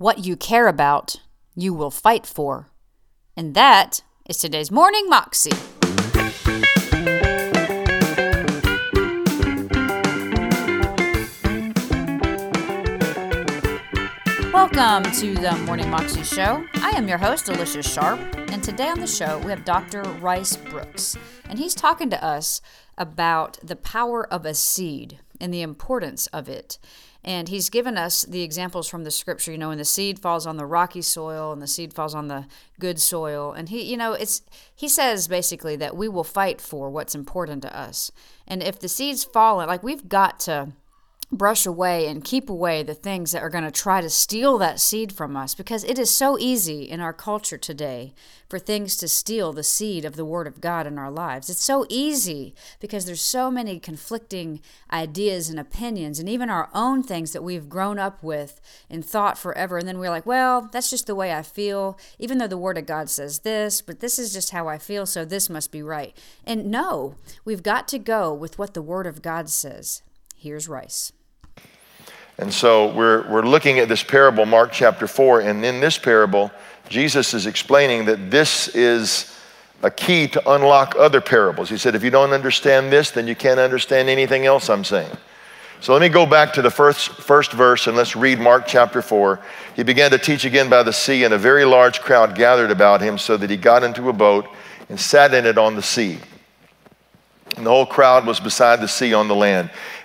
What you care about, you will fight for. And that is today's Morning Moxie. Welcome to the Morning Moxie Show. I am your host, Alicia Sharp, and today on the show we have Dr. Rice Broocks, and he's talking to us about the power of a seed and the importance of it. And he's given us the examples from the scripture, you know, when the seed falls on the rocky soil and the seed falls on the good soil. And he, you know, it's he says basically that we will fight for what's important to us. And if the seeds fall, like we've got to brush away and keep away the things that are going to try to steal that seed from us because it is so easy in our culture today for things to steal the seed of the word of God in our lives. It's so easy because there's so many conflicting ideas and opinions and even our own things that we've grown up with and thought forever and then we're like, well, that's just the way I feel even though the word of God says this, but this is just how I feel, so this must be right. And no, we've got to go with what the word of God says. Here's Rice. And so we're, we're looking at this parable, Mark chapter 4, and in this parable, Jesus is explaining that this is a key to unlock other parables. He said, if you don't understand this, then you can't understand anything else I'm saying. So let me go back to the first, first verse and let's read Mark chapter 4. He began to teach again by the sea, and a very large crowd gathered about him, so that he got into a boat and sat in it on the sea. And the whole crowd was beside the sea on the land.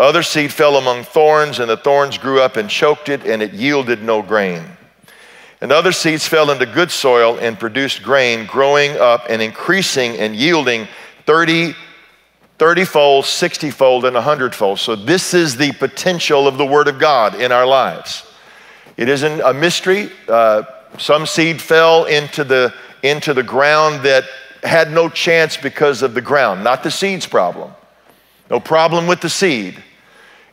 Other seed fell among thorns, and the thorns grew up and choked it, and it yielded no grain. And other seeds fell into good soil and produced grain, growing up and increasing and yielding 30, 30 fold, 60 fold, and 100 fold. So, this is the potential of the Word of God in our lives. It isn't a mystery. Uh, some seed fell into the, into the ground that had no chance because of the ground, not the seed's problem. No problem with the seed.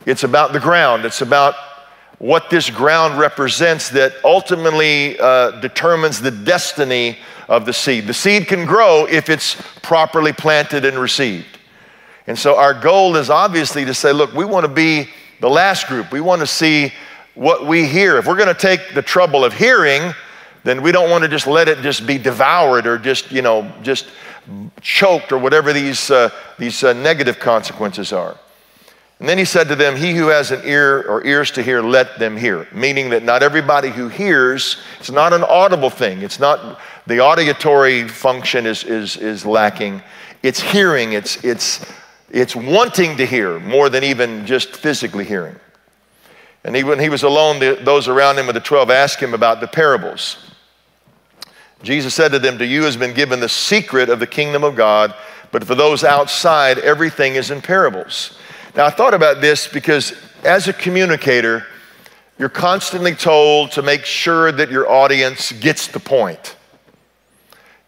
It's about the ground. It's about what this ground represents that ultimately uh, determines the destiny of the seed. The seed can grow if it's properly planted and received. And so our goal is obviously to say, look, we want to be the last group. We want to see what we hear. If we're going to take the trouble of hearing, then we don't want to just let it just be devoured or just, you know, just choked or whatever these, uh, these uh, negative consequences are. And then he said to them, He who has an ear or ears to hear, let them hear. Meaning that not everybody who hears, it's not an audible thing. It's not the auditory function is, is, is lacking. It's hearing, it's, it's, it's wanting to hear more than even just physically hearing. And he, when he was alone, the, those around him with the 12 asked him about the parables. Jesus said to them, To you has been given the secret of the kingdom of God, but for those outside, everything is in parables now, I thought about this because as a communicator, you're constantly told to make sure that your audience gets the point.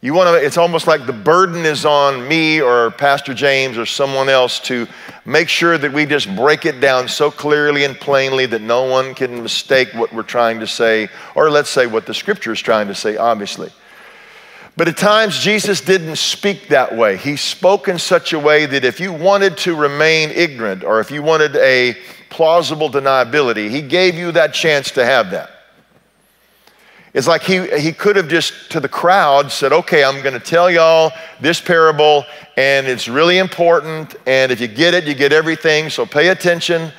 You want to, it's almost like the burden is on me or Pastor James or someone else to make sure that we just break it down so clearly and plainly that no one can mistake what we're trying to say, or let's say what the scripture is trying to say, obviously. But at times, Jesus didn't speak that way. He spoke in such a way that if you wanted to remain ignorant or if you wanted a plausible deniability, he gave you that chance to have that. It's like he, he could have just to the crowd said, Okay, I'm going to tell y'all this parable, and it's really important. And if you get it, you get everything, so pay attention.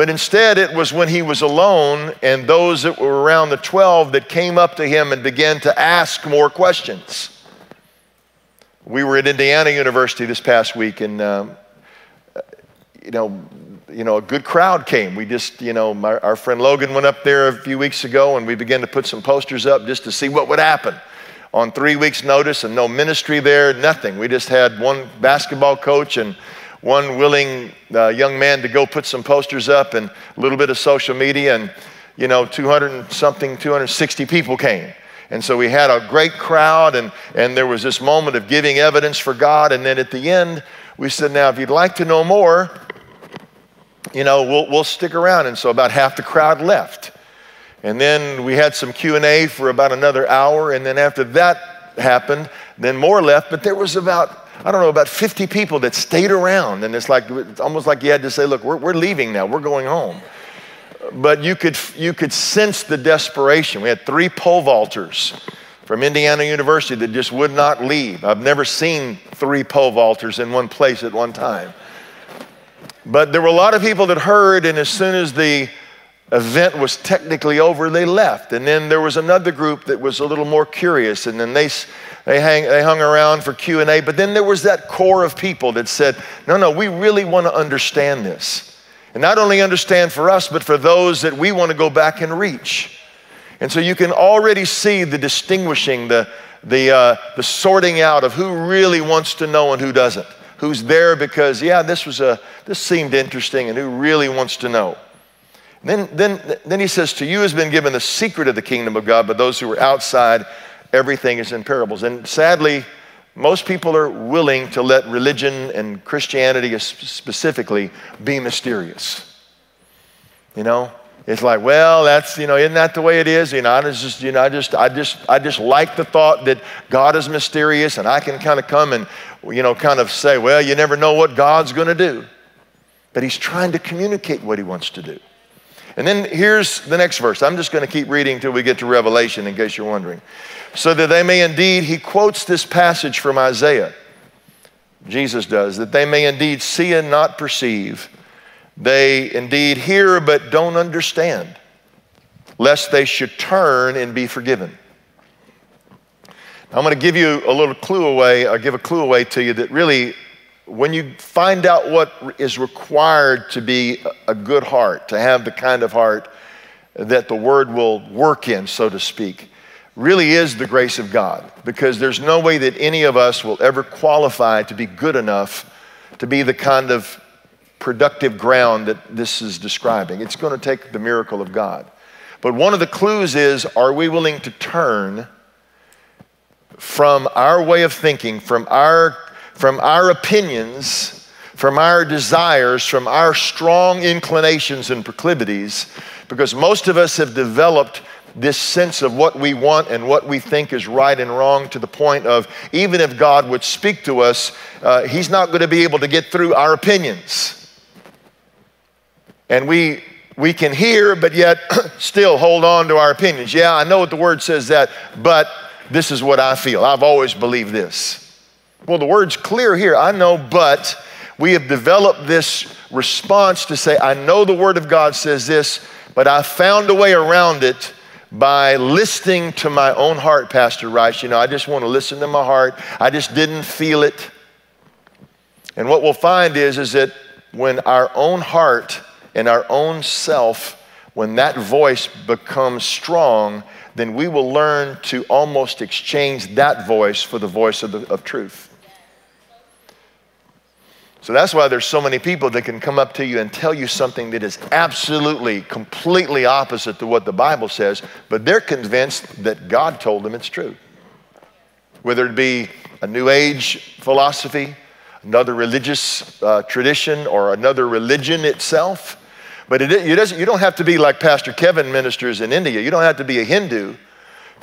But instead, it was when he was alone and those that were around the 12 that came up to him and began to ask more questions. We were at Indiana University this past week, and um, you know, you know, a good crowd came. We just, you know, my, our friend Logan went up there a few weeks ago, and we began to put some posters up just to see what would happen. On three weeks' notice, and no ministry there, nothing. We just had one basketball coach and one willing uh, young man to go put some posters up and a little bit of social media, and you know, 200 something, 260 people came. And so we had a great crowd, and, and there was this moment of giving evidence for God. And then at the end, we said, Now, if you'd like to know more, you know, we'll, we'll stick around. And so about half the crowd left. And then we had some Q&A for about another hour. And then after that happened, then more left. But there was about, I don't know, about 50 people that stayed around. And it's like, it's almost like you had to say, look, we're, we're leaving now. We're going home but you could, you could sense the desperation. We had three pole vaulters from Indiana University that just would not leave. I've never seen three pole vaulters in one place at one time. But there were a lot of people that heard, and as soon as the event was technically over, they left. And then there was another group that was a little more curious, and then they, they, hang, they hung around for Q&A. But then there was that core of people that said, no, no, we really want to understand this. And not only understand for us, but for those that we want to go back and reach. And so you can already see the distinguishing, the, the, uh, the sorting out of who really wants to know and who doesn't. Who's there because, yeah, this, was a, this seemed interesting, and who really wants to know. Then, then, then he says, To you has been given the secret of the kingdom of God, but those who are outside, everything is in parables. And sadly, most people are willing to let religion and Christianity specifically be mysterious. You know, it's like, well, that's you know, isn't that the way it is? You know, I just you know, I just I just I just like the thought that God is mysterious, and I can kind of come and you know, kind of say, well, you never know what God's going to do, but He's trying to communicate what He wants to do. And then here's the next verse. I'm just going to keep reading until we get to Revelation, in case you're wondering so that they may indeed, he quotes this passage from Isaiah, Jesus does, that they may indeed see and not perceive. They indeed hear but don't understand, lest they should turn and be forgiven. I'm going to give you a little clue away, I'll give a clue away to you that really, when you find out what is required to be a good heart, to have the kind of heart that the word will work in, so to speak, really is the grace of God because there's no way that any of us will ever qualify to be good enough to be the kind of productive ground that this is describing. It's going to take the miracle of God. But one of the clues is are we willing to turn from our way of thinking, from our, from our opinions, from our desires, from our strong inclinations and proclivities? Because most of us have developed this sense of what we want and what we think is right and wrong to the point of even if God would speak to us, uh, He's not going to be able to get through our opinions. And we, we can hear, but yet still hold on to our opinions. Yeah, I know what the word says that, but this is what I feel. I've always believed this. Well, the word's clear here. I know, but we have developed this response to say, I know the word of God says this, but I found a way around it by listening to my own heart, Pastor Rice. You know, I just want to listen to my heart. I just didn't feel it. And what we'll find is, is that when our own heart and our own self, when that voice becomes strong, then we will learn to almost exchange that voice for the voice of, the, of truth. So that's why there's so many people that can come up to you and tell you something that is absolutely, completely opposite to what the Bible says, but they're convinced that God told them it's true. Whether it be a New Age philosophy, another religious uh, tradition, or another religion itself. But it, it doesn't, you don't have to be like Pastor Kevin ministers in India. You don't have to be a Hindu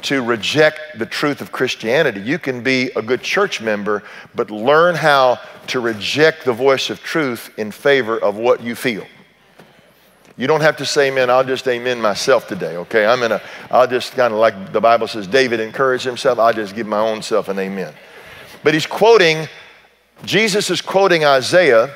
to reject the truth of Christianity. You can be a good church member, but learn how to reject the voice of truth in favor of what you feel. You don't have to say amen. I'll just amen myself today, okay? I'm in a, I'll just kind of like the Bible says, David encouraged himself. I'll just give my own self an amen. But he's quoting, Jesus is quoting Isaiah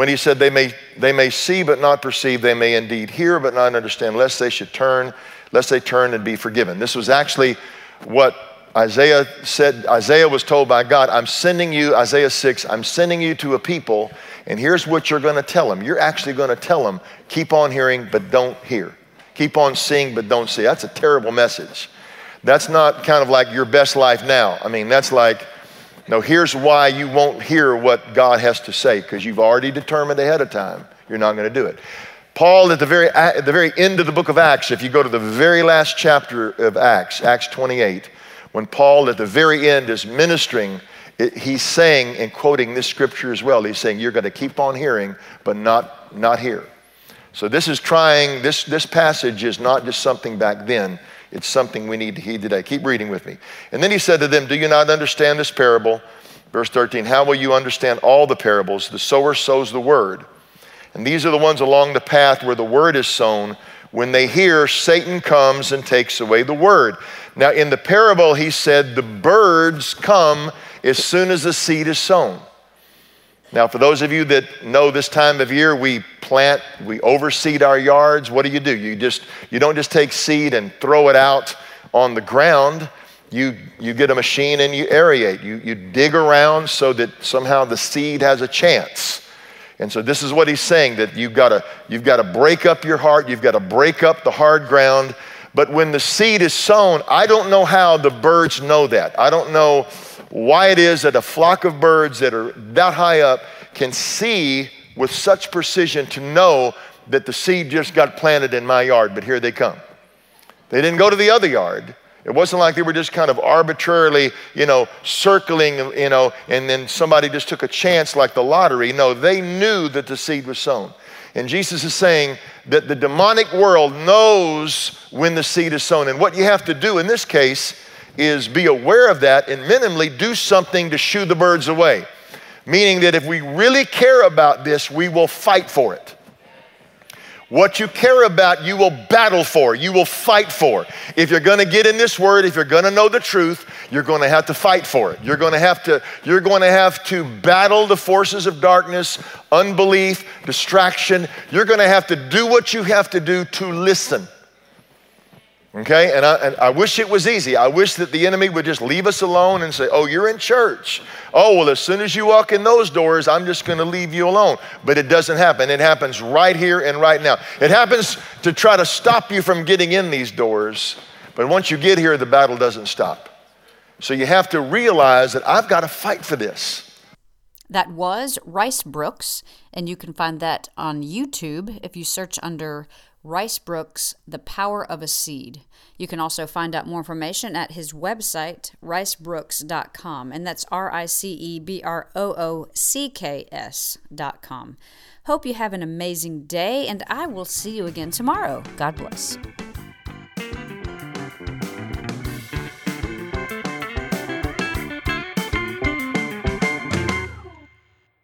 when he said, they may, they may see but not perceive, they may indeed hear but not understand, lest they should turn lest they turn and be forgiven. This was actually what Isaiah said. Isaiah was told by God, I'm sending you, Isaiah 6, I'm sending you to a people, and here's what you're going to tell them. You're actually going to tell them, keep on hearing, but don't hear. Keep on seeing, but don't see. That's a terrible message. That's not kind of like your best life now. I mean, that's like, no, here's why you won't hear what God has to say, because you've already determined ahead of time you're not going to do it. Paul, at the, very, at the very end of the book of Acts, if you go to the very last chapter of Acts, Acts 28, when Paul, at the very end, is ministering, it, he's saying and quoting this scripture as well. He's saying, You're going to keep on hearing, but not, not here. So this is trying, this, this passage is not just something back then, it's something we need to heed today. Keep reading with me. And then he said to them, Do you not understand this parable? Verse 13, How will you understand all the parables? The sower sows the word. And these are the ones along the path where the word is sown. When they hear, Satan comes and takes away the word. Now, in the parable, he said, The birds come as soon as the seed is sown. Now, for those of you that know this time of year, we plant, we overseed our yards. What do you do? You just you don't just take seed and throw it out on the ground. You you get a machine and you aerate. You you dig around so that somehow the seed has a chance. And so this is what he's saying that you've got to you've got to break up your heart, you've got to break up the hard ground. But when the seed is sown, I don't know how the birds know that. I don't know why it is that a flock of birds that are that high up can see with such precision to know that the seed just got planted in my yard, but here they come. They didn't go to the other yard. It wasn't like they were just kind of arbitrarily, you know, circling, you know, and then somebody just took a chance like the lottery. No, they knew that the seed was sown. And Jesus is saying that the demonic world knows when the seed is sown. And what you have to do in this case is be aware of that and minimally do something to shoo the birds away. Meaning that if we really care about this, we will fight for it. What you care about, you will battle for, you will fight for. If you're gonna get in this word, if you're gonna know the truth, you're gonna have to fight for it. You're gonna have to, you're gonna have to battle the forces of darkness, unbelief, distraction. You're gonna have to do what you have to do to listen. Okay, and I, and I, wish it was easy. I wish that the enemy would just leave us alone and say, Oh, you're in church. Oh, well, as soon as you walk in those doors, I'm just going to leave you alone. But it doesn't happen. It happens right here and right now. It happens to try to stop you from getting in these doors. But once you get here, the battle doesn't stop. So you have to realize that I've got to fight for this. That was Rice Broocks, and you can find that on YouTube if you search under Rice Broocks, The Power of a Seed. You can also find out more information at his website, ricebroocks.com, and that's R I C E B R O O C K S.com. Hope you have an amazing day, and I will see you again tomorrow. God bless.